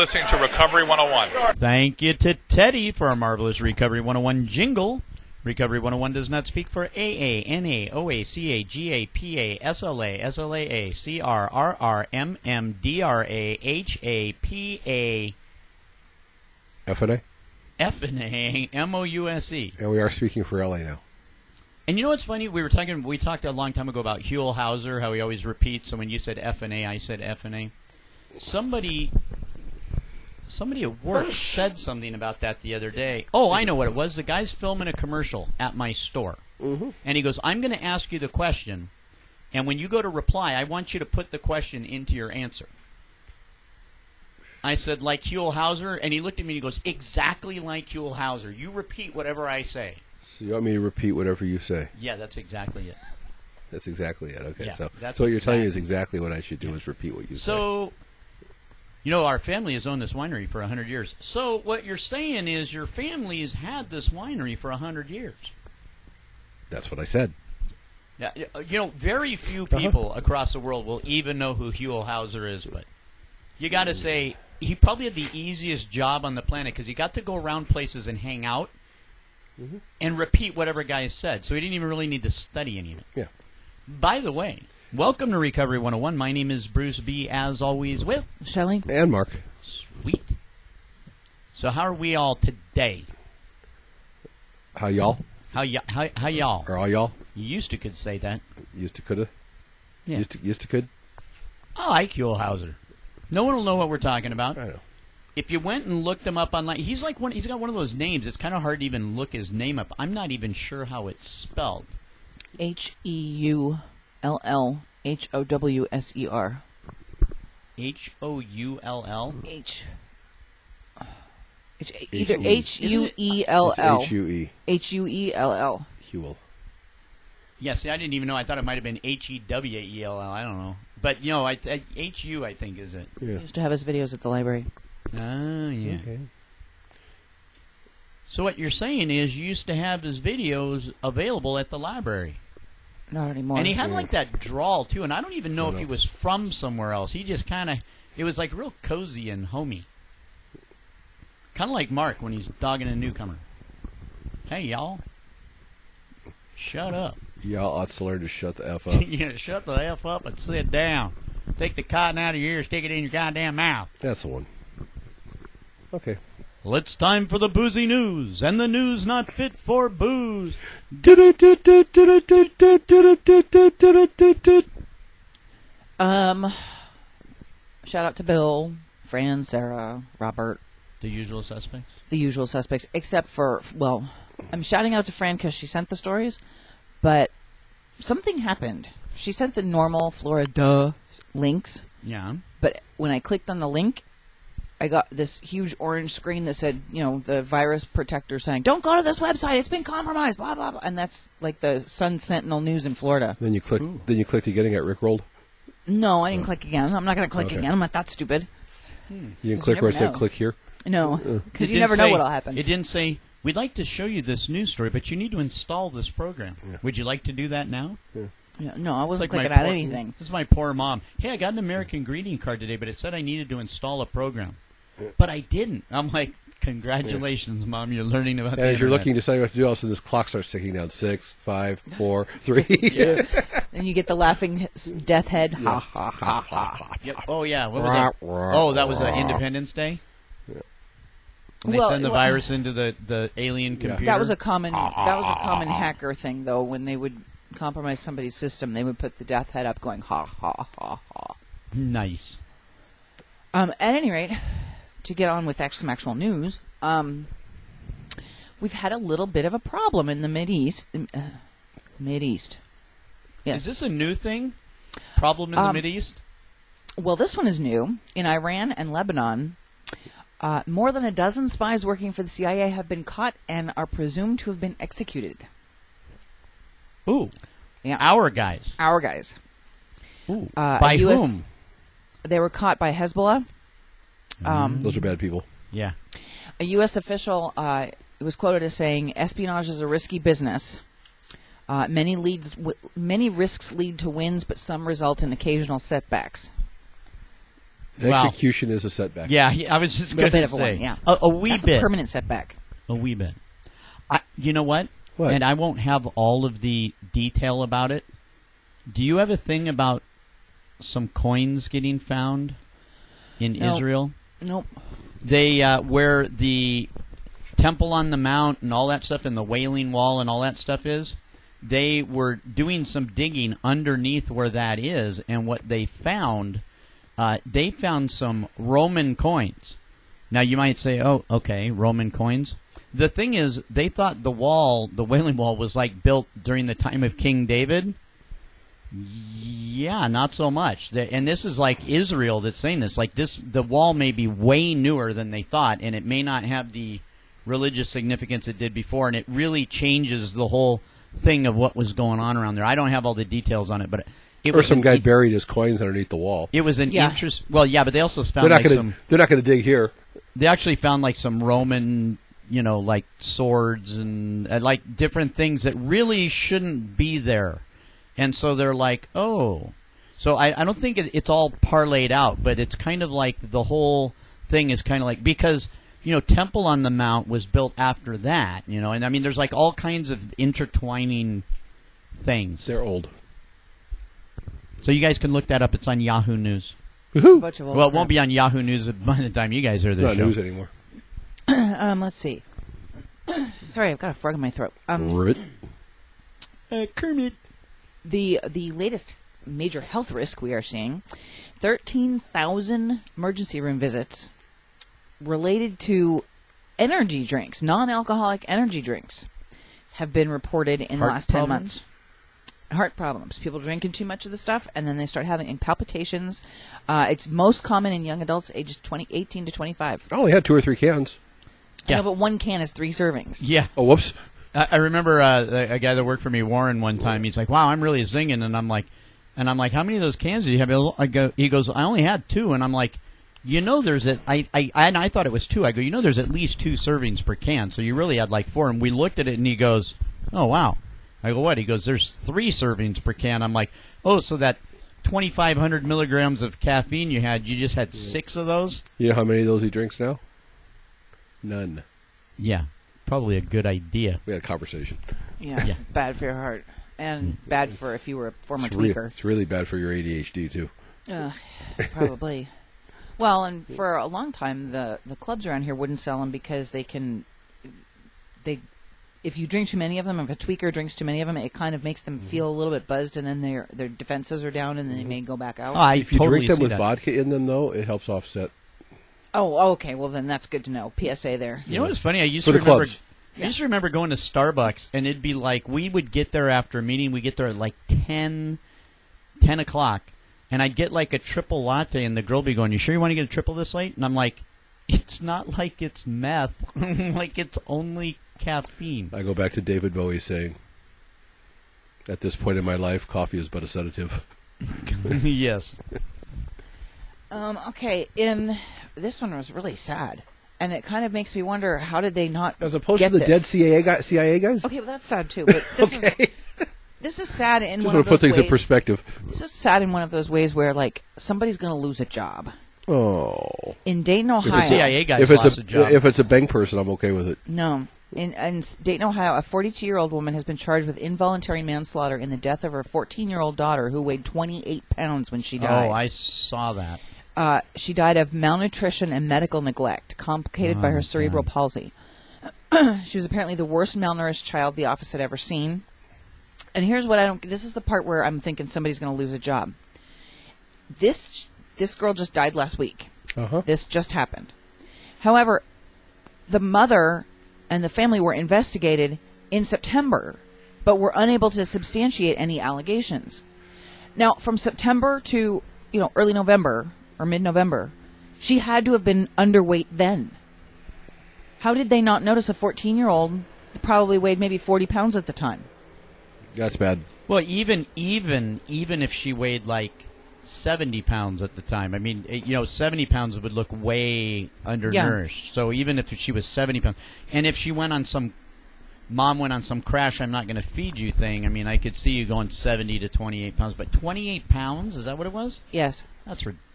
listening to Recovery 101. Thank you to Teddy for our marvelous Recovery 101 jingle. Recovery 101 does not speak for AA, NA, OA, CA, GA, PA, SLA, SLAA, CR, MM, DRA, HA, PA, FNA? FNA, MOUSE. And we are speaking for LA now. And you know what's funny? We were talking. We talked a long time ago about Huell Howser, how he always repeats. So when you said F and A, I said F and A. Somebody, somebody at work said something about that the other day. Oh, I know what it was. The guy's filming a commercial at my store, mm-hmm. and he goes, "I'm going to ask you the question, and when you go to reply, I want you to put the question into your answer." I said, "Like Huell Howser," and he looked at me and he goes, "Exactly like Huell Howser. You repeat whatever I say." So you want me to repeat whatever you say? Yeah, that's exactly it. That's exactly it. Okay, Yeah, so that's so what you're telling me is exactly- exactly what I should do is repeat what you say. So, you know, our family has owned this winery for 100 years. So, what you're saying is your family has had this winery for 100 years. That's what I said. Yeah, you know, very few Uh-huh. people across the world will even know who Huell Howser is, but you got to say he probably had the easiest job on the planet because he got to go around places and hang out Mm-hmm. and repeat whatever guys said. So he didn't even really need to study anything. Yeah. By the way, welcome to Recovery 101. My name is Bruce B. As always, with Shelley? And Mark, Sweet. So how are we all today? how y'all? How y- how, how y'all? Are all y'all? You used to could say that. Used to coulda? Yeah. Used to, used to could? I like Huell Howser. No one will know what we're talking about. I know. If you went and looked him up online, he's like one. He's got one of those names. It's kind of hard to even look his name up. I'm not even sure how it's spelled. H E U L L H O W S E R. H O U L L. H. H- Either H-E. H U E L L. H U E. H U E L L. Huel. Yeah, see, I didn't even know. I thought it might have been H E W E L L. I don't know. But you know, I, I, H U I think is it. Yeah. Used to have his videos at the library. Oh yeah. Okay. So what you're saying is you used to have his videos available at the library. Not anymore. And he had Yeah. like that drawl too, and I don't even know I if he was from somewhere else. He just kind of, it was like real cozy and homey. Kind of like Mark when he's dogging a newcomer. Hey y'all, shut up! Y'all ought to learn to shut the F up. yeah, shut the f up and sit down. Take the cotton out of your ear, stick it in your goddamn mouth. That's the one. Okay. Well, it's time for the boozy news, and the news not fit for booze. Um, shout out to Bill, Fran, Sarah, Robert, The usual suspects. the usual suspects, except for, well, I'm shouting out to Fran because she sent the stories, but something happened. She sent the normal Florida links, Yeah. but when I clicked on the link, I got this huge orange screen that said, you know, the virus protector saying, "Don't go to this website; it's been compromised." Blah blah blah, and that's like the Sun Sentinel News in Florida. Then you click. Ooh. Then you clicked again and get rickrolled. No, I didn't click again. I'm not going to click Okay. again. I'm not that stupid. You can 'Cause you click where it never said know. click here. No, Uh. It because you didn't never know say- what'll happen. It didn't say, we'd like to show you this news story, but you need to install this program. Would you like to do that now? Yeah, no, I wasn't It's like clicking my at poor- anything. This is my poor mom. Hey, I got an American greeting card today, but it said I needed to install a program. But I didn't. I'm like, congratulations, mom, you're learning about And the as you're looking to decide what to do, all of a sudden this clock starts ticking down. Six, five, four, three. Yeah. And you get the laughing s- death head. Ha ha ha ha. Yep. Oh, yeah. What was that? Oh, that was uh, Independence Day? When they Well, send the well- virus into the, the alien computer? That was a common. That was a common hacker thing, though. When they would compromise somebody's system, they would put the death head up, going ha ha ha ha. Nice. Um, at any rate, to get on with some actual news, um, we've had a little bit of a problem in the Mid East. Uh, Mid East. Yes. Is this a new thing? Problem in the Um, Mid East? Well, this one is new. In Iran and Lebanon, uh, more than a dozen spies working for the CIA have been caught and are presumed to have been executed. Ooh, Yeah. our guys. Our guys. Ooh, Uh, by US whom? They were caught by Hezbollah. Um, Those are bad people. Yeah. a U.S. official uh, was quoted as saying, "Espionage is a risky business. Uh, many leads, w- many risks lead to wins, but some result in occasional setbacks." Wow. Execution is a setback. Yeah, yeah, I was just going to bit of a say one, yeah. a, a wee That's bit, a permanent setback. a wee bit. I, you know what? What? And I won't have all of the detail about it. Do you have a thing about some coins getting found in No. Israel? Nope. They uh, where the Temple on the Mount and all that stuff, and the Wailing Wall and all that stuff is. They were doing some digging underneath where that is, and what they found, uh, they found some Roman coins. Now you might say, "Oh, okay, Roman coins." The thing is, they thought the wall, the Wailing Wall, was like built during the time of King David. Yeah, not so much. And this is like Israel that's saying this. Like this, the wall may be way newer than they thought, and it may not have the religious significance it did before, and it really changes the whole thing of what was going on around there. I don't have all the details on it, but it Or was some guy in- buried his coins underneath the wall. It was an Yeah. interest. Well, yeah, but they also They're found not like going some. They're not going to dig here. They actually found like some Roman, you know, like swords and uh, like different things that really shouldn't be there, and so they're like, oh. So I, I don't think it, it's all parlayed out, but it's kind of like the whole thing is kind of like because you know Temple on the Mount was built after that, you know, and I mean there's like all kinds of intertwining things. They're old. So you guys can look that up. It's on Yahoo News. It's a bunch of old Well, it won't be on Yahoo News by the time you guys hear It's this not show. news anymore. Um, let's see. Sorry, I've got a frog in my throat. Um, Uh, Kermit. The the latest major health risk we are seeing: thirteen thousand emergency room visits related to energy drinks, non-alcoholic energy drinks, have been reported in the Heart last ten months. Heart problems. People drinking too much of the stuff, and then they start having palpitations. Uh, it's most common in young adults, ages 20, 18 to twenty-five. I only had two or three cans. I Yeah. know, but one can is three servings. Yeah. Oh, whoops. I, I remember uh, a, a guy that worked for me, Warren, one time. He's like, "Wow, I'm really zinging," and I'm like, "And I'm like, how many of those cans do you have?" I go, he goes, "I only had two. and I'm like, "You know, there's at I, I and I thought it was two. I go, "You know, there's at least two servings per can, so you really had like four. And we looked at it, and he goes, "Oh wow." I go, "What?" He goes, "There's three servings per can." I'm like, "Oh, so that 2,500 milligrams of caffeine you had, you just had six of those?" You know how many of those he drinks now? None. Yeah, probably a good idea. We had a conversation. Yeah, Yeah. bad for your heart, and bad for if you were a former It's, re- tweaker. it's really bad for your ADHD too. Uh, probably. well, and for a long time, the the clubs around here wouldn't sell them because they can. They, if you drink too many of them, if a tweaker drinks too many of them, it kind of makes them Mm-hmm. feel a little bit buzzed, and then their their defenses are down, and then they may go back out. Oh, I if you totally drink them with that. vodka in them, though, it helps offset. Oh, oh, okay. Well, then that's good to know. PSA there. You know what's funny? I used For to the remember. clubs. I used to remember going to Starbucks, and it'd be like we would get there after a meeting. We get there at like 10, 10 o'clock, and I'd get like a triple latte, and the girl would be going, "You sure you want to get a triple this late?" And I'm like, "It's not like it's meth. like it's only caffeine." I go back to David Bowie saying, "At this point in my life, coffee is but a sedative." yes. Um, okay, in this one was really sad, and it kind of makes me wonder how did they not As opposed get to the this? dead CIA, guy, CIA guys. Okay, well that's sad too. But this is this is sad in Just one want of to those put things ways. in perspective. This is sad in one of those ways where like somebody's going to lose a job Oh, in Dayton, The Ohio. CIA guys if it's lost a, a job. if it's a bank person, I'm okay with it. No, in, in Dayton, Ohio, a 42-year-old woman has been charged with involuntary manslaughter in the death of her 14-year-old daughter, who weighed 28 pounds when she died. oh, I saw that. Uh, she died of malnutrition and medical neglect, complicated by Oh, her cerebral palsy. she was apparently the worst malnourished child the office had ever seen. And here's what I don't. This is the part where I'm thinking somebody's going to lose a job. This this girl just died last week. Uh huh. This just happened. However, the mother and the family were investigated in September, but were unable to substantiate any allegations. Now, from September to you know early November or mid November, she had to have been underweight then. How did they not notice a 14 year old that probably weighed maybe 40 pounds at the time? That's bad. Well, even even even if she weighed like seventy pounds at the time, I mean, eh, you know, seventy pounds would look way undernourished. So even if she was seventy pounds, and if she went on some, mom went on some crash, I'm not going to feed you thing. I mean, I could see you going seventy to twenty eight pounds, but twenty eight pounds is that what it was? Yes. That's ridiculous.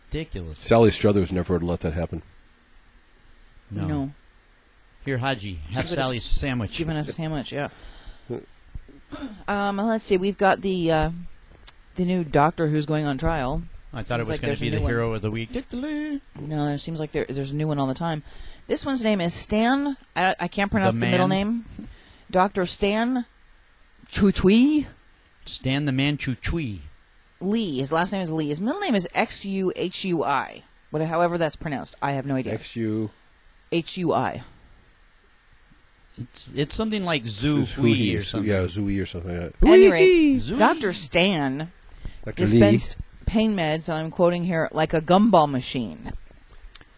Sally Struthers never would have let that happen. No. Here, Haji, have Give it a- Sally's sandwich. Giving us a sandwich, yeah. Um, let's see. We've got the uh, the new doctor who's going on trial. I thought it was like going to be the new one. hero of the week. No, it seems like there, there's a new one all the time. This one's name is Stan. I, I can't pronounce the, The middle name. Doctor Stan Chutui Stan the Man Chu Chui. Lee. His last name is Lee. His middle name is X U H U I. What, however that's pronounced, I have no idea. X U. H U I. It's it's something like Zoo Hui or something. Yeah, Zooey or something like that. At any rate, Zooey. Doctor Stan Dr. dispensed pain meds, and I'm quoting here, like a gumball machine.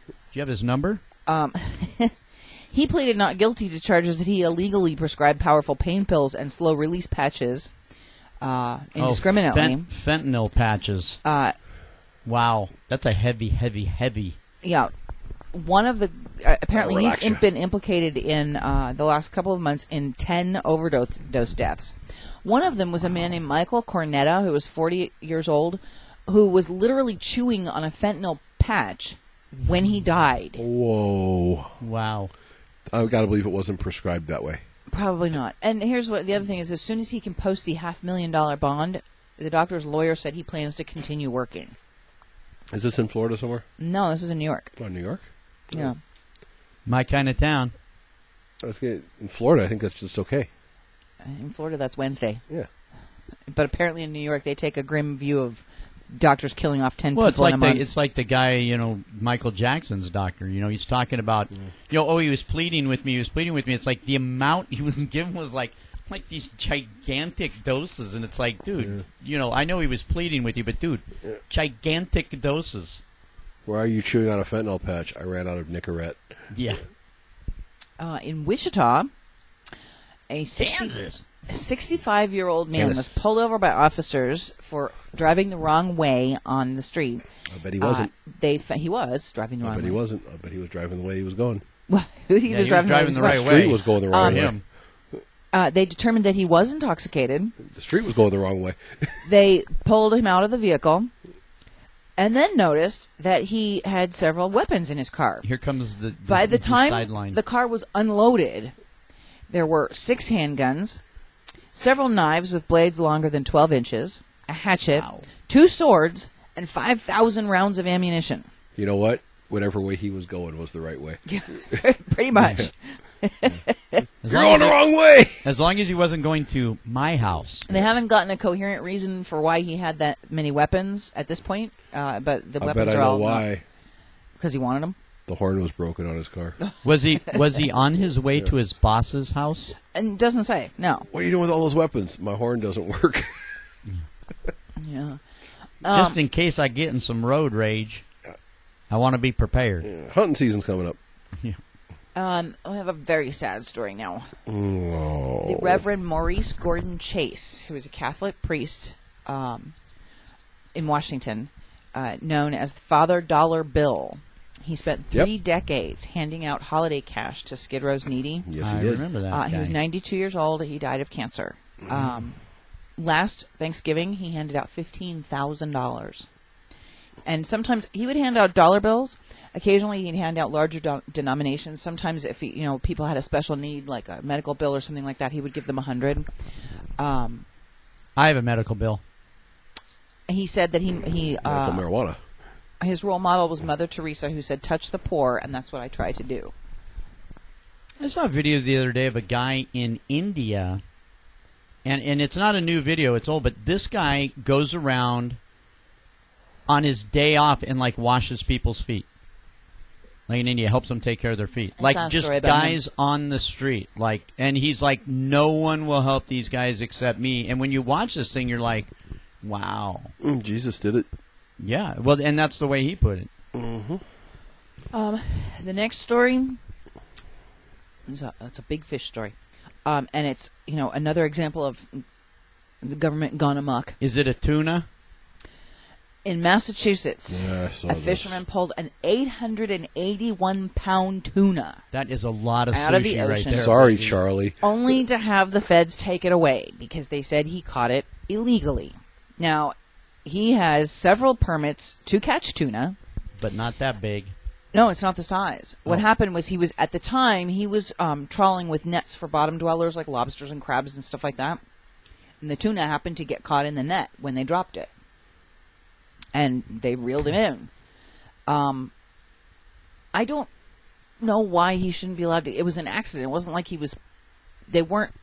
Do you have his number? Um, he pleaded not guilty to charges that he illegally prescribed powerful pain pills and slow release patches uh, indiscriminately. Oh, fent- fentanyl patches. uh, Wow, that's a heavy, heavy, heavy. yeah, one of the uh, apparently That'll he's relax ya. im- been implicated in uh, the last couple of months in ten overdose dose deaths. One of them was a man named Michael Cornetta, who was 40 years old, who was literally chewing on a fentanyl patch when he died. Whoa. Wow. I've got to believe it wasn't prescribed that way. Probably not. And here's what the other thing is: as soon as he can post the half million dollar bond, the doctor's lawyer said he plans to continue working. Is this in Florida somewhere? No, this is in New York. Oh, New York? Yeah. Oh. My kind of town. I was in Florida, I think that's just okay. In Florida, that's Wednesday. Yeah. But apparently in New York, they take a grim view of doctors killing off ten Well, it's people like in a the it's like the guy, you know, Michael Jackson's doctor. You know, he's talking about, you know, oh, he was pleading with me. He was pleading with me. It's like the amount he was given was like like these gigantic doses, and it's like, dude, you know, I know he was pleading with you, but dude, gigantic doses. Why are you chewing on a fentanyl patch? I ran out of Nicorette. Yeah. uh, in Wichita, a 60, Kansas. A 65 year old man Kansas. was pulled over by officers for driving the wrong way on the street. I bet he wasn't. Uh, they fa- he was driving the I wrong bet way. he wasn't. I bet he was driving the way he was going. Well, he, was, he was driving, driving the the way right he was The way. street was going the wrong Um, way. Him. Uh, they determined that he was intoxicated. The street was going the wrong way. They pulled him out of the vehicle, and then noticed that he had several weapons in his car. Here comes the, the By the time sideline. the car was unloaded, there were six handguns, several knives with blades longer than 12 inches, a hatchet, Wow. two swords, and 5,000 rounds of ammunition. You know what? Whatever way he was going was the right way. Pretty much. as, You're long going as, the he, wrong way. as long as he wasn't going to my house. They haven't gotten a coherent reason for why he had that many weapons at this point, uh, but the I weapons bet I are know all why. because he wanted them. The horn was broken on his car. Was he was he on his way to his boss's house? And doesn't say no. What are you doing with all those weapons? My horn doesn't work. Yeah. Just Um, in case I get in some road rage, I want to be prepared. Hunting season's coming up. Um, I have a very sad story now. Oh. The Reverend Maurice Gordon Chase, who was a Catholic priest um, in Washington, uh, known as Father Dollar Bill. He spent three Yep. decades handing out holiday cash to Skid Row's needy. Yes, he I did. remember that. Uh, he was 92 years old. He died of cancer. Um, last Thanksgiving, he handed out $15,000. And sometimes he would hand out dollar bills. Occasionally, he'd hand out larger do- denominations. Sometimes, if he, you know people had a special need, like a medical bill or something like that, he would give them a hundred. Um, I have a medical bill. he said that he he Medical uh, marijuana. His role model was Mother Teresa, who said, "Touch the poor," and that's what I try to do. I saw a video the other day of a guy in India, and and it's not a new video; it's old. But this guy goes around on his day off and like washes people's feet. Like in India, helps them take care of their feet. I like just story about him. guys on the street. Like, and he's like, no one will help these guys except me. And when you watch this thing, you're like, wow, Mm, Jesus did it. Yeah. Well, and that's the way he put it. Um, the next story is a, it's a big fish story, um, and it's you know another example of the government gone amok. Is it a tuna? In Massachusetts, Yeah, a this. fisherman pulled an 881 pound tuna, That is a lot of Out sushi of the right ocean. there. Sorry, baby. Charlie. only to have the feds take it away because they said he caught it illegally. Now, he has several permits to catch tuna. but not that big. No, it's not the size. What Oh. happened was he was at the time he was um, trawling with nets for bottom dwellers like lobsters and crabs and stuff like that, and the tuna happened to get caught in the net when they dropped it, and they reeled him in. Um, I don't know why he shouldn't be allowed to. It was an accident. It wasn't like he was. They weren't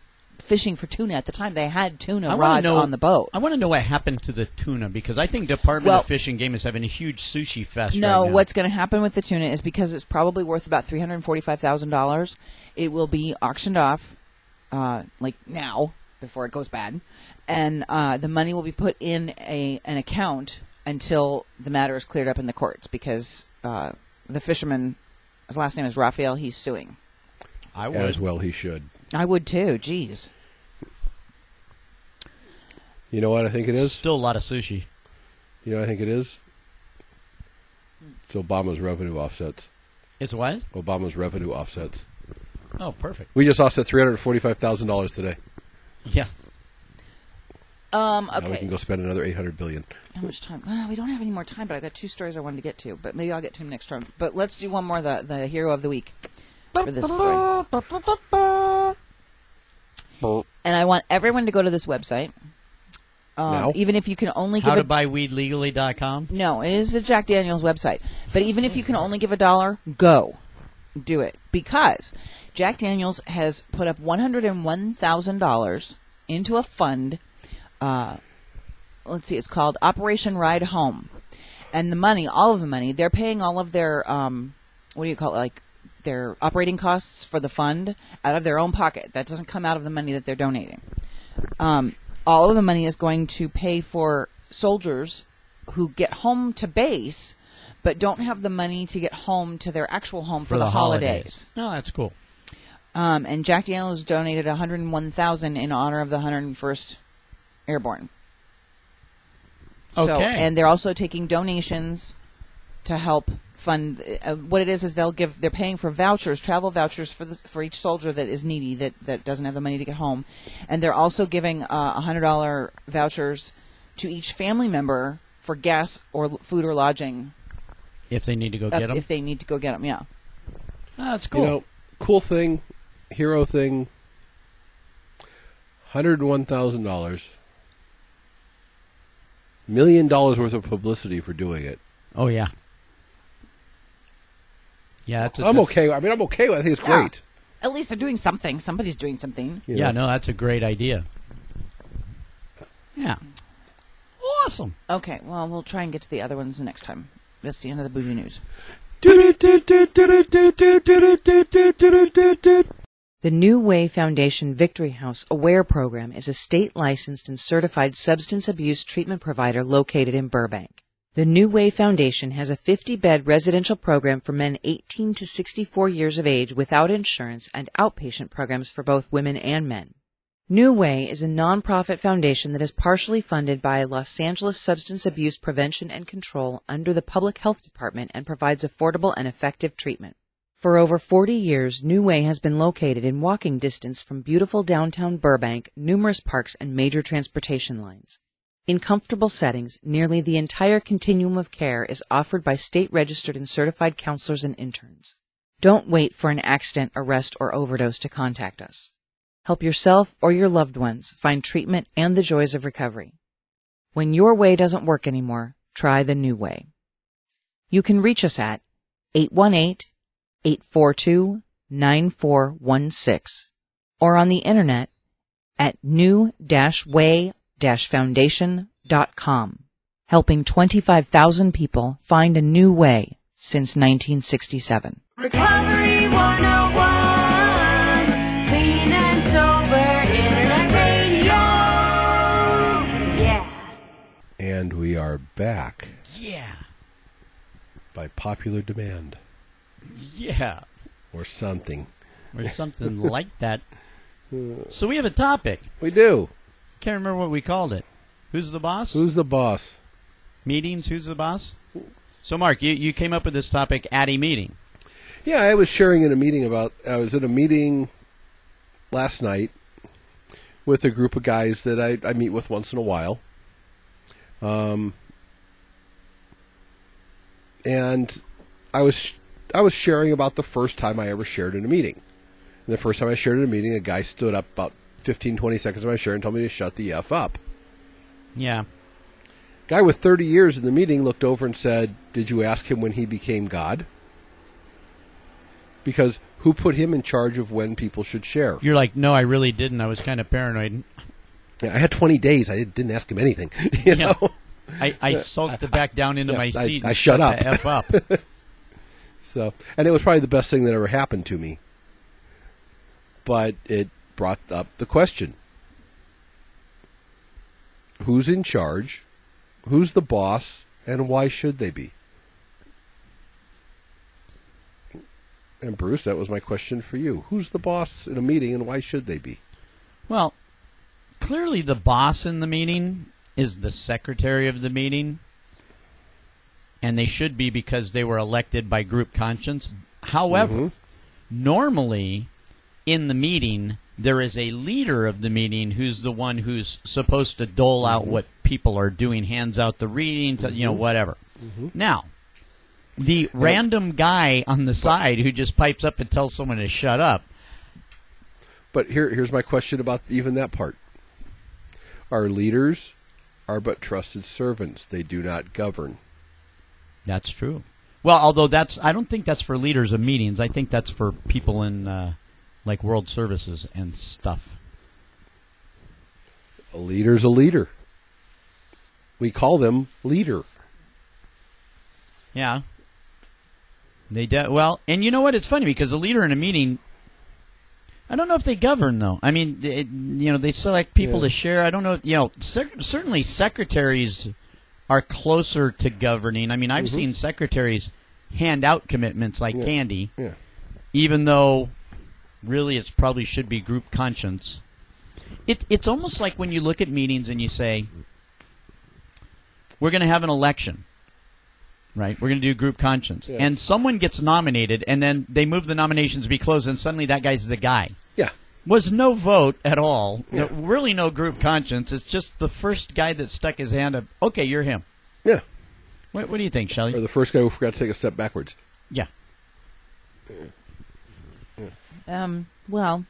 fishing for tuna at the time. They had tuna I rods know- on the boat. I want to know what happened to the tuna because I think Department Well- of Fish and Game is having a huge sushi fest. No, right now. what's going to happen with the tuna is because it's probably worth about three hundred forty-five thousand dollars. It will be auctioned off, uh, like now before it goes bad, and uh, the money will be put in a an account until the matter is cleared up in the courts. Because uh, the fisherman, his last name is Rafael, he's suing. I would. As well, he should. I would too. Jeez. You know what I think it is? Still a lot of sushi. You know what I think it is? It's Obama's revenue offsets. It's what? Obama's revenue offsets. Oh, perfect. We just offset three hundred forty-five thousand dollars today. Yeah. Um, Now we can go spend another eight hundred billion. How much time? Well, we don't have any more time, but I got two stories I wanted to get to. But maybe I'll get to them next time. But let's do one more. The the hero of the week for this story. And I want everyone to go to this website. Um, Now? Even if you can only give How to a buy weed legally.com. no, it is a Jack Daniels website. But even if you can only give a dollar, go. Do it. Because Jack Daniels has put up $101,000 into a fund. Uh, let's see, it's called Operation Ride Home. And the money, all of the money, they're paying all of their, um, what do you call it, like their operating costs for the fund out of their own pocket. That doesn't come out of the money that they're donating um, all of the money is going to pay for soldiers who get home to base but don't have the money to get home to their actual home for, the, holidays. No, that's cool. Um, and Jack Daniels donated 101,000 in honor of the 101st Airborne. So, Okay. and they're also taking donations to help fund. Uh, what it is is they'll give. They're paying for vouchers, travel vouchers for the, for each soldier that is needy that that doesn't have the money to get home, and they're also giving uh, hundred dollar vouchers to each family member for gas or l- food or lodging If they need to go if, get them. if they need to go get them. Yeah. that's cool. You know, cool thing, hero thing. Hundred one thousand dollars. Million dollars worth of publicity for doing it. oh, yeah. Yeah, that's a, I'm that's- okay. I mean, I'm okay with. it. I think it's Yeah. great. At least they're doing something. Somebody's doing something. you Yeah, know. no, that's a great idea. Yeah. Awesome. Okay. Well, we'll try and get to the other ones next time. That's the end of the bougie news. The New Way Foundation Victory House Aware program is a state licensed and certified substance abuse treatment provider located in Burbank. The New Way Foundation has a 50 bed residential program for men 18 to 64 years of age without insurance and outpatient programs for both women and men. New Way is a nonprofit foundation that is partially funded by Los Angeles Substance Abuse Prevention and Control under the Public Health Department and provides affordable and effective treatment. For over 40 years, New Way has been located in walking distance from beautiful downtown Burbank, numerous parks, and major transportation lines. In comfortable settings, nearly the entire continuum of care is offered by state registered and certified counselors and interns. Don't wait for an accident, arrest, or overdose to contact us. Help yourself or your loved ones find treatment and the joys of recovery. When your way doesn't work anymore, try the new way. You can reach us at 818 842 9416 or on the internet at new-way-foundation.com, helping 25,000 people find a new way since 1967. Recovery 101. Clean and sober internet radio. Yeah. And we are back Yeah. by popular demand Yeah. or something. Or something like that. So we have a topic. We do. Can't remember what we called it. Who's the boss? Who's the boss? Meetings. Who's the boss? So, Mark, you, you came up with this topic at a meeting. Yeah, I was sharing in a meeting about. I was in a meeting last night with a group of guys that I, I meet with once in a while. Um, and I was I was sharing about the first time I ever shared in a meeting. And the first time I shared in a meeting, a guy stood up about 15, 20 seconds of my share and told me to shut the f up. Yeah. Guy with 30 years in the meeting looked over and said, Did you ask him when he became God? Because who put him in charge of when people should share? You're like, no, I really didn't. I was kind of paranoid. I had 20 days. I didn't, ask him anything. You Yeah. know? I, I sulked it back down into Yeah, my I- seat. I and shut the up. F up. So, and it was probably the best thing that ever happened to me. But it brought up the question Who's in charge? Who's the boss? And why should they be? And Bruce, that was my question for you. Who's the boss in a meeting and why should they be? Well, clearly the boss in the meeting is the secretary of the meeting, and they should be because they were elected by group conscience. However, Mhm. normally in the meeting, there is a leader of the meeting who's the one who's supposed to dole out mm-hmm. what people are doing, hands out the reading, to, you know, mm-hmm. whatever. Mm-hmm. Now, the random guy on the side who just pipes up and tells someone to shut up. But here, here's my question about even that part. Our leaders are but trusted servants. They do not govern. That's true. Well, although that's I don't think that's for leaders of meetings. I think that's for people in uh, like world services and stuff. A leader's a leader. We call them leader. Yeah. They de- well, and you know what? It's funny because a leader in a meeting. I don't know if they govern though. I mean, it, you know, they select people Yeah. to share. I don't know. You know, sec- certainly secretaries are closer to governing. I mean, I've mm-hmm. seen secretaries hand out commitments like Yeah. candy. Yeah. even though really it's probably should be group conscience. It, it's almost like when you look at meetings and you say, we're going to have an election, right? We're going to do group conscience. Yeah. And someone gets nominated, and then they move the nominations to be closed, and suddenly that guy's the guy. Yeah. Was no vote at all. No- really no group conscience. It's just the first guy that stuck his hand up. Okay, you're him. Yeah. What, what do you think, Or the first guy who forgot to take a step backwards. Yeah. Um, well,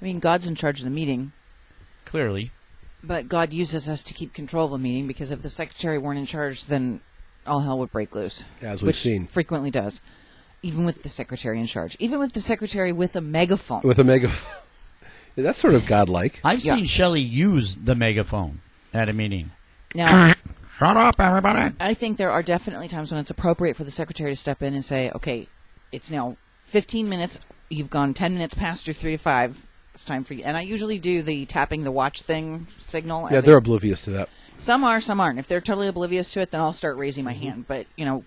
I mean, God's in charge of the meeting, Clearly. but God uses us to keep control of the meeting because if the secretary weren't in charge, then all hell would break loose. As we've which seen. frequently does. Even with the secretary in charge, even with the secretary with a megaphone. With a megaphone. That's sort of godlike. I've Yeah. seen Shelley use the megaphone at a meeting. Now, Shut up, everybody. I think there are definitely times when it's appropriate for the secretary to step in and say, "Okay, it's now 15 minutes. You've gone 10 minutes past your three to five. It's time for you." And I usually do the tapping the watch thing signal. Yeah, they're a- oblivious to that. some are, some aren't. If they're totally oblivious to it, then I'll start raising my mm-hmm. hand. But you know,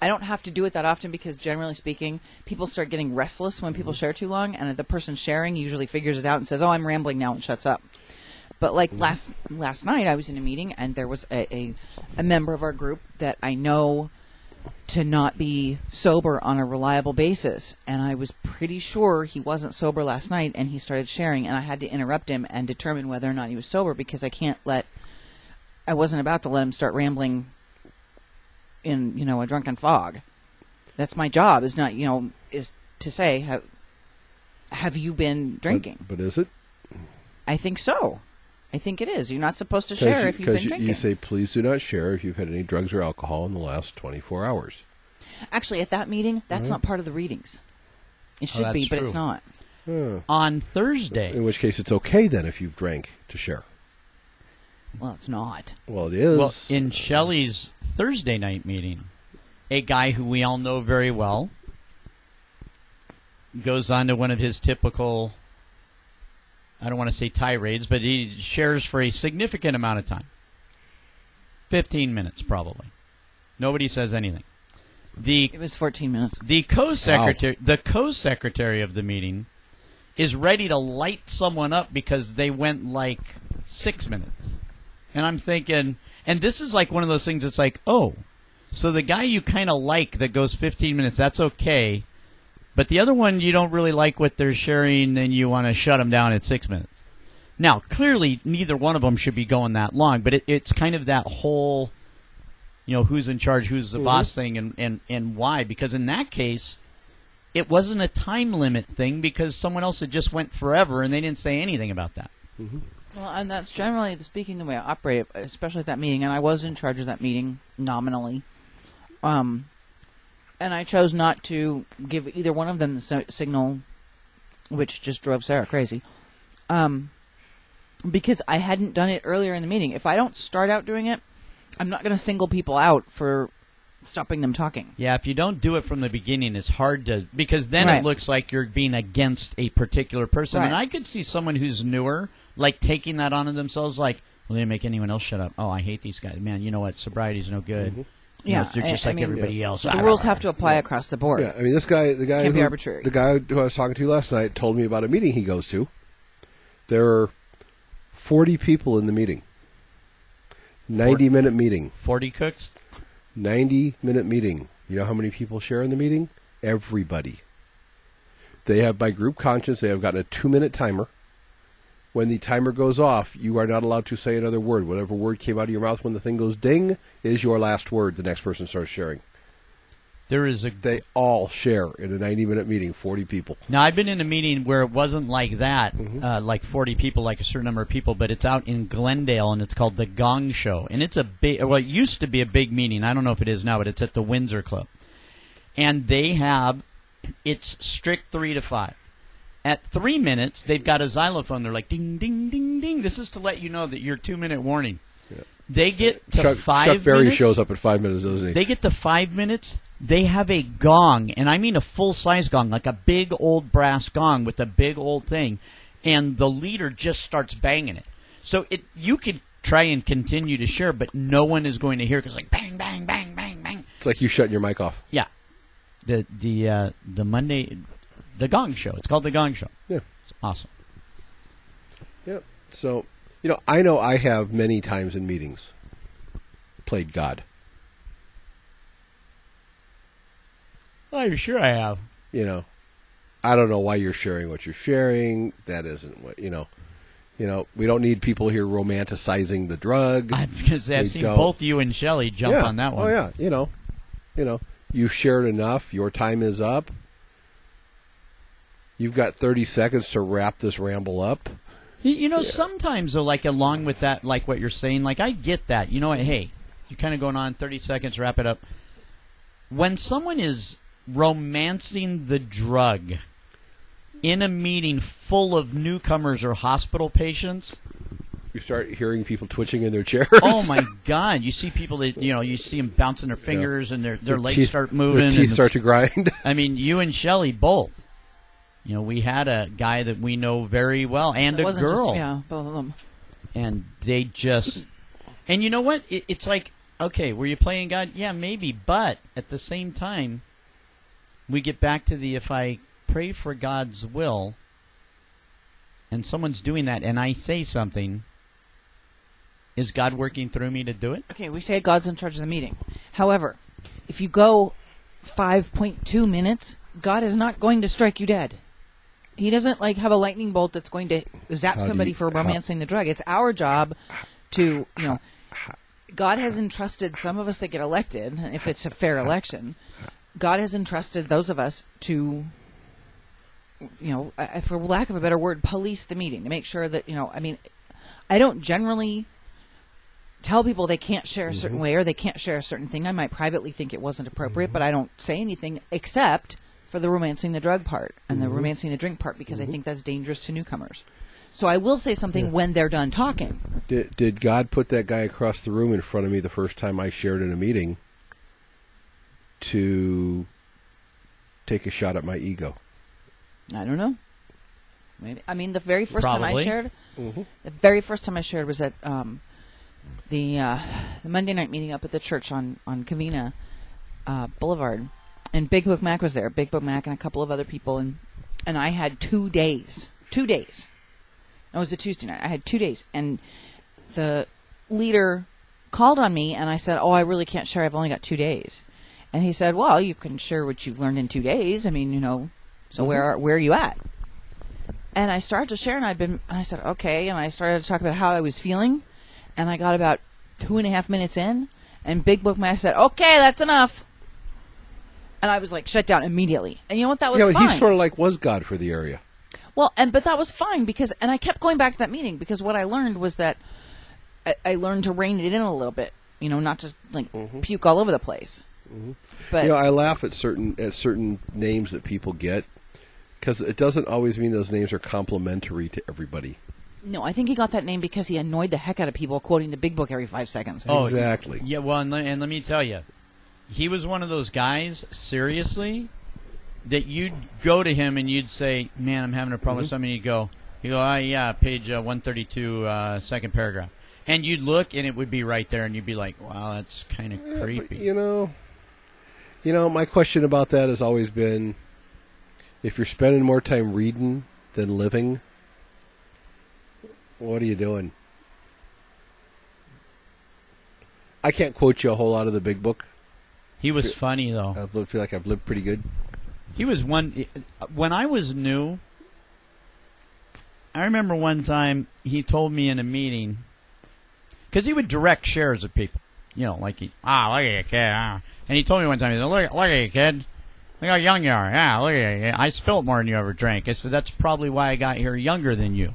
I don't have to do it that often because generally speaking, people start getting restless when people mm-hmm. share too long, and the person sharing usually figures it out and says, "Oh, I'm rambling now," and shuts up. But like mm-hmm. last last night, I was in a meeting and there was a, a a member of our group that I know to not be sober on a reliable basis, and I was pretty sure he wasn't sober last night, and he started sharing, and I had to interrupt him and determine whether or not he was sober because I can't let I wasn't about to let him start rambling in you know a drunken fog. That's my job. Is not you know is to say have have you been drinking? But, but is it? I think so. I think it is. You're not supposed to share if you've been you, drinking. you say, please do not share if you've had any drugs or alcohol in the last 24 hours. Actually, at that meeting, that's not part of the readings. It oh, should be, that's but it's true. not. on Thursday. In which case, it's okay then if you've drank to share. Well, it's not. Well, it is. Well, in Shelley's Thursday night meeting, a guy who we all know very well goes on to one of his typical, I don't want to say tirades, but he shares for a significant amount of time 15 minutes, probably. Nobody says anything. The It was 14 minutes. the co-secretary, the co-secretary of the meeting, is ready to light someone up because they went like six minutes, and I'm thinking, and this is like one of those things. It's like, oh, so the guy you kind of like that goes 15 minutes, that's okay, but the other one you don't really like what they're sharing, and you want to shut them down at six minutes. Now, clearly, neither one of them should be going that long, but it, it's kind of that whole you know who's in charge, who's the boss thing, and, and and why? Because in that case, it wasn't a time limit thing because someone else had just went forever and they didn't say anything about that. Well, and that's generally the speaking the way I operate, especially at that meeting. And I was in charge of that meeting nominally. Um, and I chose not to give either one of them the signal, which just drove Sarah crazy. Um, because I hadn't done it earlier in the meeting. If I don't start out doing it, I'm not going to single people out for stopping them talking. Yeah, if you don't do it from the beginning, it's hard to because then Right. it looks like you're being against a particular person. Right. And I could see someone who's newer like taking that onto themselves, like, well, they make anyone else shut up. Oh, I hate these guys, man. You know what? Sobriety's no good. You know, they're just I like mean, everybody else. The rules have to apply across the board. Yeah, I mean, this guy, the guy, Can't be who, arbitrary. the guy who I was talking to last night told me about a meeting he goes to. There are forty people in the meeting. Ninety minute meeting. Forty cooks. Ninety minute meeting. You know how many people share in the meeting? Everybody. They have by group conscience. They have gotten a two minute timer. When the timer goes off, you are not allowed to say another word. Whatever word came out of your mouth when the thing goes ding is your last word. The next person starts sharing. There is a They all share in a 90 minute meeting, 40 people. Now I've been in a meeting where it wasn't like that, Mm-hmm. uh, like forty people, like a certain number of people, but it's out in Glendale and it's called the Gong Show, and it's a big. Well, it used to be a big meeting. I don't know if it is now, but it's at the Windsor Club, and they have it's strict three to five. At three minutes, they've got a xylophone. They're like ding, ding, ding, ding. This is to let you know that your two minute warning. They get to Chuck, five Chuck Berry minutes. shows up at five minutes, doesn't he? They get to five minutes. They have a gong, and I mean a full size gong, like a big old brass gong with a big old thing, and the leader just starts banging it. So it you could try and continue to share, but no one is going to hear because like bang, bang, bang, bang, bang. it's like you shutting your mic off. Yeah, the the uh, the Monday, the Gong Show. It's called the Gong Show. Yeah. It's awesome. Yep. So, you know, I know I have many times in meetings played God. I'm sure I have. You know, I don't know why you're sharing what you're sharing. That isn't what you know. You know, we don't need people here romanticizing the drug. I was going to say I've seen both you and Shelley jump yeah. on that oh, one. Oh yeah, you know, you know, you've shared enough. Your time is up. You've got 30 seconds to wrap this ramble up. You, know, sometimes though, like along with that, like what you're saying, like I get that. You know what? Hey, you're kind of going on 30 seconds. Wrap it up. When someone is romancing the drug in a meeting full of newcomers or hospital patients, You start hearing people twitching in their chairs. oh my God! You see people that you know, you see them bouncing their fingers and their their legs teeth, start moving. Their and teeth start to grind. I mean, you and Shelley both. You know, we had a guy that we know very well and So it a wasn't girl. Just, yeah, both of them. and they just and you know what it, it's like okay were you playing god yeah maybe but at the same time we get back to the if i pray for god's will and someone's doing that and i say something is god working through me to do it Okay, we say God's in charge of the meeting. However, if you go 5.2 minutes, God is not going to strike you dead. He doesn't like have a lightning bolt that's going to zap How somebody you- for how- romancing the drug. It's our job to, you know, God has entrusted some of us that get elected, if it's a fair election. God has entrusted those of us to you know, uh, for lack of a better word, police the meeting to make sure that, you know, I mean, I don't generally tell people they can't share a certain way or they can't share a certain thing. I might privately think it wasn't appropriate, but I don't say anything except for the romancing the drug part and the romancing the drink part because I think that's dangerous to newcomers. So I will say something when they're done talking. Did, did God put that guy across the room in front of me the first time I shared in a meeting to take a shot at my ego? I don't know. Maybe. I mean, the very first time I Probably. shared, Mhm. the very first time I shared was at um, the uh, the Monday night meeting up at the church on on Covina uh, Boulevard, and Big Book Mac was there. Big Book Mac and a couple of other people, and and I had two days, two days. It was a Tuesday night. I had two days, and the leader called on me, and I said, "Oh, I really can't share. I've only got two days." And he said, "Well, you can share what you've learned in two days. I mean, you know, so mm-hmm. where are, where are you at?" And I started to share, and I've been. And I said, "Okay," and I started to talk about how I was feeling, and I got about two and a half minutes in, and Big Book Mac said, "Okay, that's enough." And I was like shut down immediately. And you know what? That was yeah, fine. he sort of like was God for the area. Well, and but that was fine because, and I kept going back to that meeting because what I learned was that I, I learned to rein it in a little bit. You know, not to like puke all over the place. But Mm-hmm. you know, I laugh at certain at certain names that people get because it doesn't always mean those names are complimentary to everybody. no, I think he got that name because he annoyed the heck out of people quoting the Big Book every five seconds. Oh, exactly. Yeah, well, and, le- and let me tell you, he was one of those guys, seriously, that you'd go to him and you'd say, "Man, I'm having a problem with something." He'd go, "You go, ah, yeah, page uh, 132, uh, second paragraph," and you'd look and it would be right there, and you'd be like, "Wow, that's kind of Yeah, creepy." you know, you know, my question about that has always been: if you're spending more time reading than living, what are you doing? I can't quote you a whole lot of the big book. He was funny though. I feel like I've lived pretty good. He was one when I was new. I remember one time he told me in a meeting because he would direct shares of people, you know, like he ah look at you kid, ah. and he told me one time he said look look at you kid, look how young you are, yeah look at you, I spilled more than you ever drank. I said that's probably why I got here younger than you,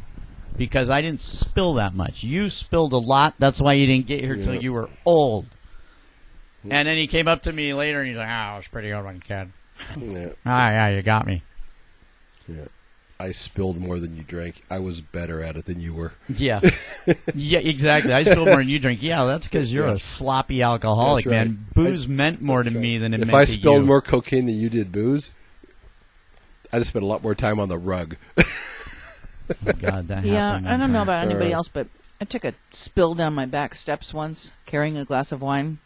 because I didn't spill that much. You spilled a lot. That's why you didn't get here till you were old. And then he came up to me later and he's like, ah, I was a pretty good one, kid. Yeah, Ah, yeah, you got me. yeah. I spilled more than you drank. I was better at it than you were. Yeah, yeah, exactly. I spilled more than you drink. Yeah, that's because you're Yeah. a sloppy alcoholic, right. man. Booze meant more to That's me than it if meant I to spilled more cocaine than you did booze, I'd have spent a lot more time on the rug. Oh, God, that yeah, happened. I don't know about anybody Uh, else, but I took a spill down my back steps once carrying a glass of wine.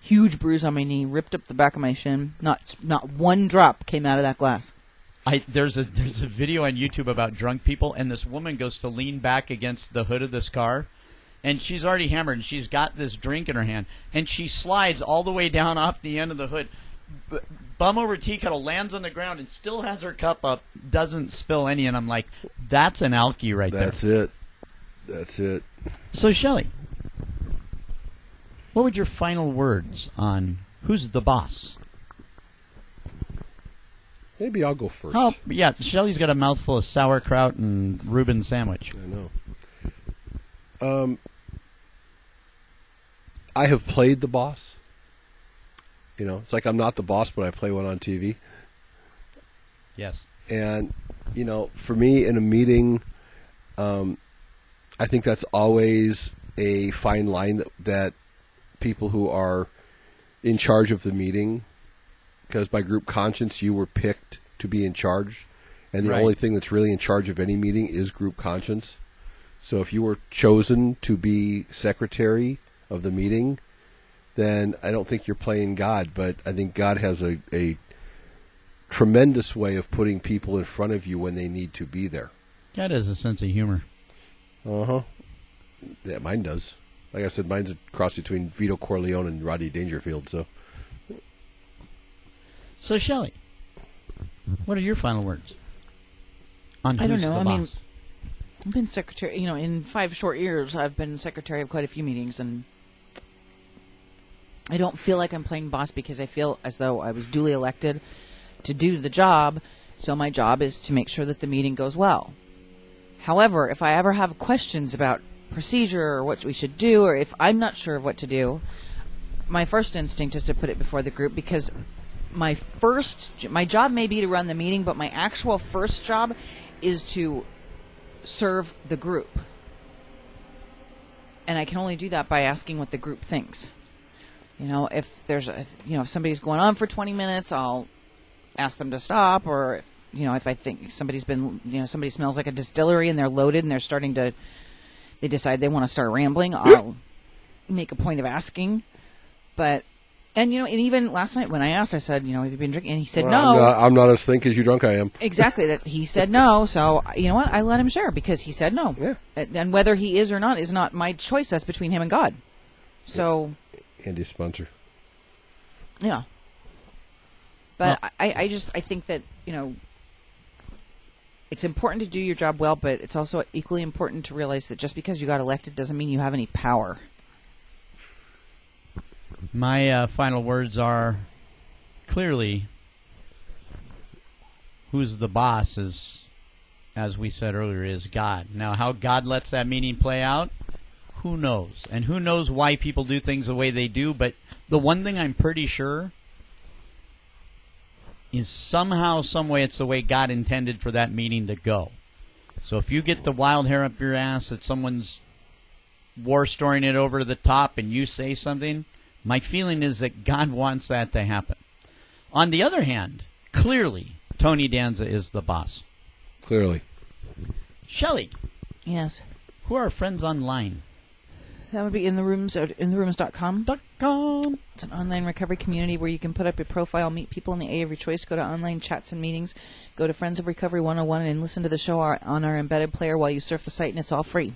Huge bruise on my knee, ripped up the back of my shin. Not not one drop came out of that glass. I, there's a there's a video on YouTube about drunk people, and this woman goes to lean back against the hood of this car, and she's already hammered, and she's got this drink in her hand, and she slides all the way down off the end of the hood, b- bum over tea kettle, lands on the ground, and still has her cup up, doesn't spill any, and I'm like, that's an alky right That's there. That's it. That's it. So Shelly, what would your final words on who's the boss? Maybe I'll go first. Oh, yeah, Shelly's got a mouthful of sauerkraut and Reuben sandwich. I know. Um, I have played the boss. You know, it's like I'm not the boss, but I play one on TV. Yes. And you know, for me in a meeting, um, I think that's always a fine line that that people who are in charge of the meeting, because by group conscience you were picked to be in charge, and the Right. only thing that's really in charge of any meeting is group conscience. So if you were chosen to be secretary of the meeting, then I don't think you're playing God, but I think God has a, a tremendous way of putting people in front of you when they need to be there. God has a sense of humor. Uh huh. Yeah, mine does. Like I said, mine's a cross between Vito Corleone and Rodney Dangerfield. So So Shelly, what are your final words? On I don't know, the I mean- I've been secretary, you know, in five short years, I've been secretary of quite a few meetings, and I don't feel like I'm playing boss because I feel as though I was duly elected to do the job. So my job is to make sure that the meeting goes well. However, if I ever have questions about procedure or what we should do, or if I'm not sure of what to do, my first instinct is to put it before the group because my first my job may be to run the meeting, but my actual first job is to serve the group. And I can only do that by asking what the group thinks. You know, if there's a, you know, if somebody's going on for 20 minutes, I'll ask them to stop or you know, if I think somebody's been, you know, somebody smells like a distillery and they're loaded and they're starting to they decide they want to start rambling, I'll make a point of asking. But and you know, and even last night when I asked, I said, you know, have you been drinking? And he said Well, no. I'm not, I'm not as thin as you drunk I am. Exactly. That he said no. So you know what? I let him share because he said no. Yeah. And, and whether he is or not is not my choice. That's between him and God. So Andy's sponsor. yeah. But I, I just I think that you know it's important to do your job well, but it's also equally important to realize that just because you got elected doesn't mean you have any power. My uh, final words are clearly who's the boss is, as we said earlier, is God. Now, how God lets that meaning play out, who knows? And who knows why people do things the way they do, but the one thing I'm pretty sure is somehow, some way, it's the way God intended for that meeting to go. So if you get the wild hair up your ass that someone's war storing it over to the top and you say something, my feeling is that God wants that to happen. On the other hand, clearly, Tony Danza is the boss. Clearly. Shelly, Yes. who are our friends online? That would be in the rooms at intherooms.com. Dot com. It's an online recovery community where you can put up your profile, meet people in the A of your choice, go to online chats and meetings, go to Friends of Recovery 101 and listen to the show on our embedded player while you surf the site and it's all free.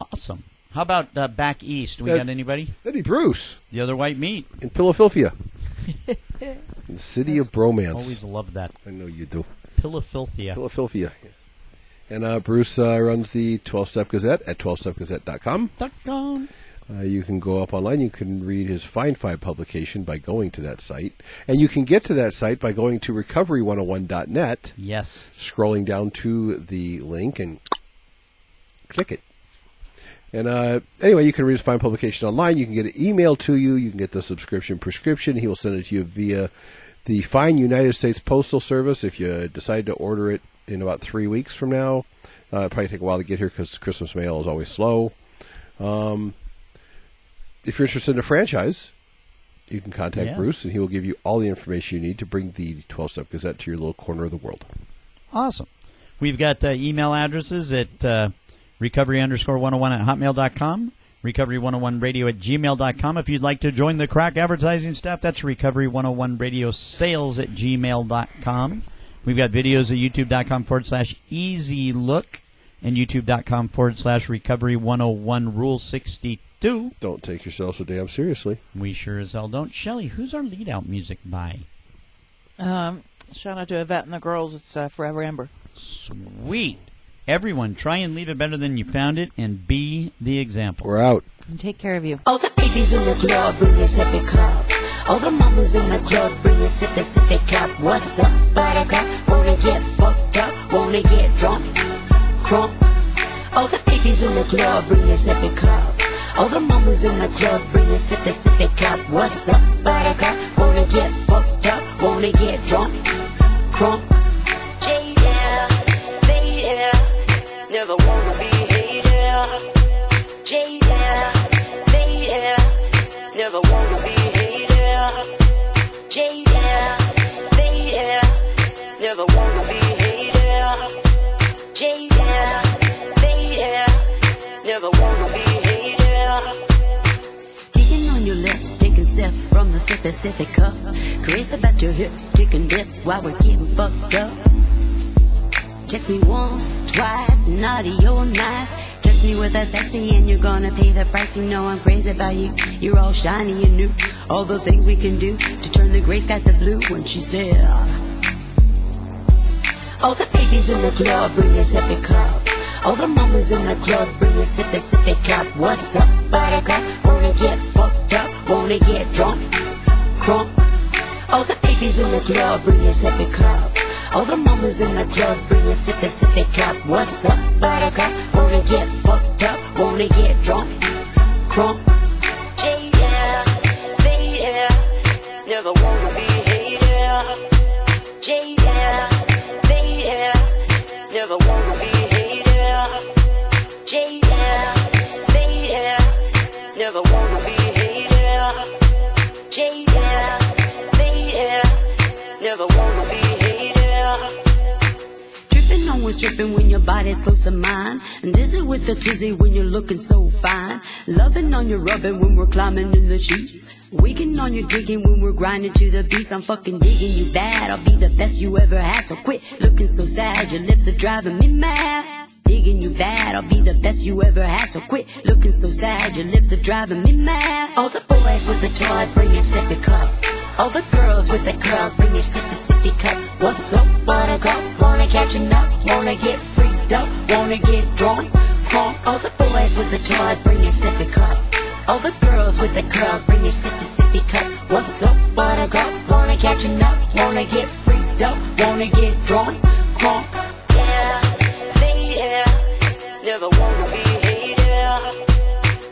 Awesome. How about uh, back east? We Uh, got anybody? That'd be Bruce The other white meat. in Philadelphia. In the city of bromance. I always love that. I know you do. Philadelphia. Philadelphia. And uh, Bruce uh, runs the 12 Step Gazette at 12stepgazette.com. Dot com. Uh, you can go up online. You can read his Find Five publication by going to that site. And you can get to that site by going to recovery101.net, Yes. scrolling down to the link and click it. And uh, anyway, you can read his fine publication online. You can get it emailed to you. You can get the subscription prescription. He will send it to you via the fine United States Postal Service. If you decide to order it in about three weeks from now, uh, probably take a while to get here because Christmas mail is always slow. Um, if you're interested in a franchise, you can contact Yes. Bruce, and he will give you all the information you need to bring the 12 Step Gazette to your little corner of the world. Awesome. We've got uh, email addresses at uh, recovery underscore 101 at hotmail.com, recovery 101 radio at gmail.com. If you'd like to join the crack advertising staff, that's recovery 101 radio sales at gmail.com. We've got videos at youtube.com forward slash easy look and youtube.com forward slash recovery 101 rule 62. Don't take yourself so damn seriously. We sure as hell don't. Shelly, who's our lead out music by? Um, shout out to Yvette and the girls. It's uh, Forever Amber. Sweet. Everyone, try and leave it better than you found it and be the example. We're out. And take care of you. All the babies in the club bring a sippy cup. All the mamas in the club bring a sippy sippy cup. What's up, buttercup? Wanna get fucked up? Wanna get drunk? Crunk. All the babies in the club bring a sippy cup. All the mamas in the club bring a sippy sippy cup. What's up, buttercup? Wanna get fucked up? Wanna get drunk? Crunk. Jaded, faded, never wanna be hated. Jaded, faded, never wanna never wanna be hated. Jaded, faded, never wanna be hated. Digging on your lips, taking steps from the sippy sippy cup. Crazy about your hips, taking dips while we're getting fucked up. Check me once, twice, naughty or nice. Touch me with a sexy and you're gonna pay the price. You know I'm crazy about you. You're all shiny and new. All the things we can do to turn the gray skies to blue when she said. Babies in the club bring a sippy cup. All the mamas in the club bring a sippy sippy cup. What's up, buttercup? Wanna get fucked up? Wanna get drunk? Crunk. All the babies in the club bring a sippy cup. All the mamas in the club bring a sippy sippy cup. What's up, buttercup? Wanna get fucked up? Wanna get drunk? Crunk. Jaded, faded, never wanna be hated. Tripping when your body's close to mine. And dizzy with the tizzy when you're looking so fine. Loving on your rubbing when we're climbing in the sheets. Waking on your digging when we're grinding to the beats. I'm fucking digging you bad. I'll be the best you ever had. So quit looking so sad. Your lips are driving me mad. Digging you bad. I'll be the best you ever had. So quit looking so sad. Your lips are driving me mad. All the boys with the toys bring your sippy cup. All the girls with the curls bring your sippy sippy cup. What's up, buttercup? Wanna catch a nut? Wanna get freaked up? Wanna get drunk? Crunk. All the boys with the toys bring your sippy cup. All the girls with the curls bring your sippy sippy cup. What's up, buttercup? Wanna catch a nut? Wanna get freaked up? Wanna get drunk? Crunk. Yeah, lady, never wanna be hated.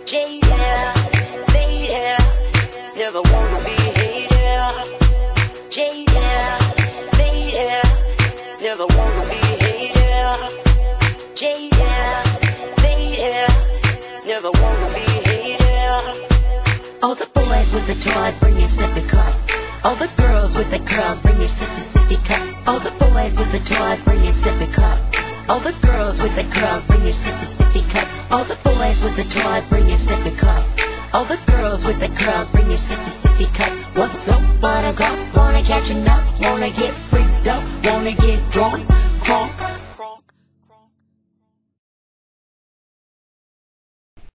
Jaded, lady, never wanna. Jaded, lady, never wanna be hated. Jaded, lady, never wanna be hated. All the boys with the toys bring your sippy cup. All the girls with the curls bring your sippy sippy cup. All the boys with the toys bring your sippy cup. All the girls with the curls bring your sippy sippy cup. All the boys with the toys bring your sippy cup. All the girls with the curls bring your sippy sippy cup. What's up, buttercup? Wanna catch nut? Wanna get freaked up? Wanna get drunk? Crunk?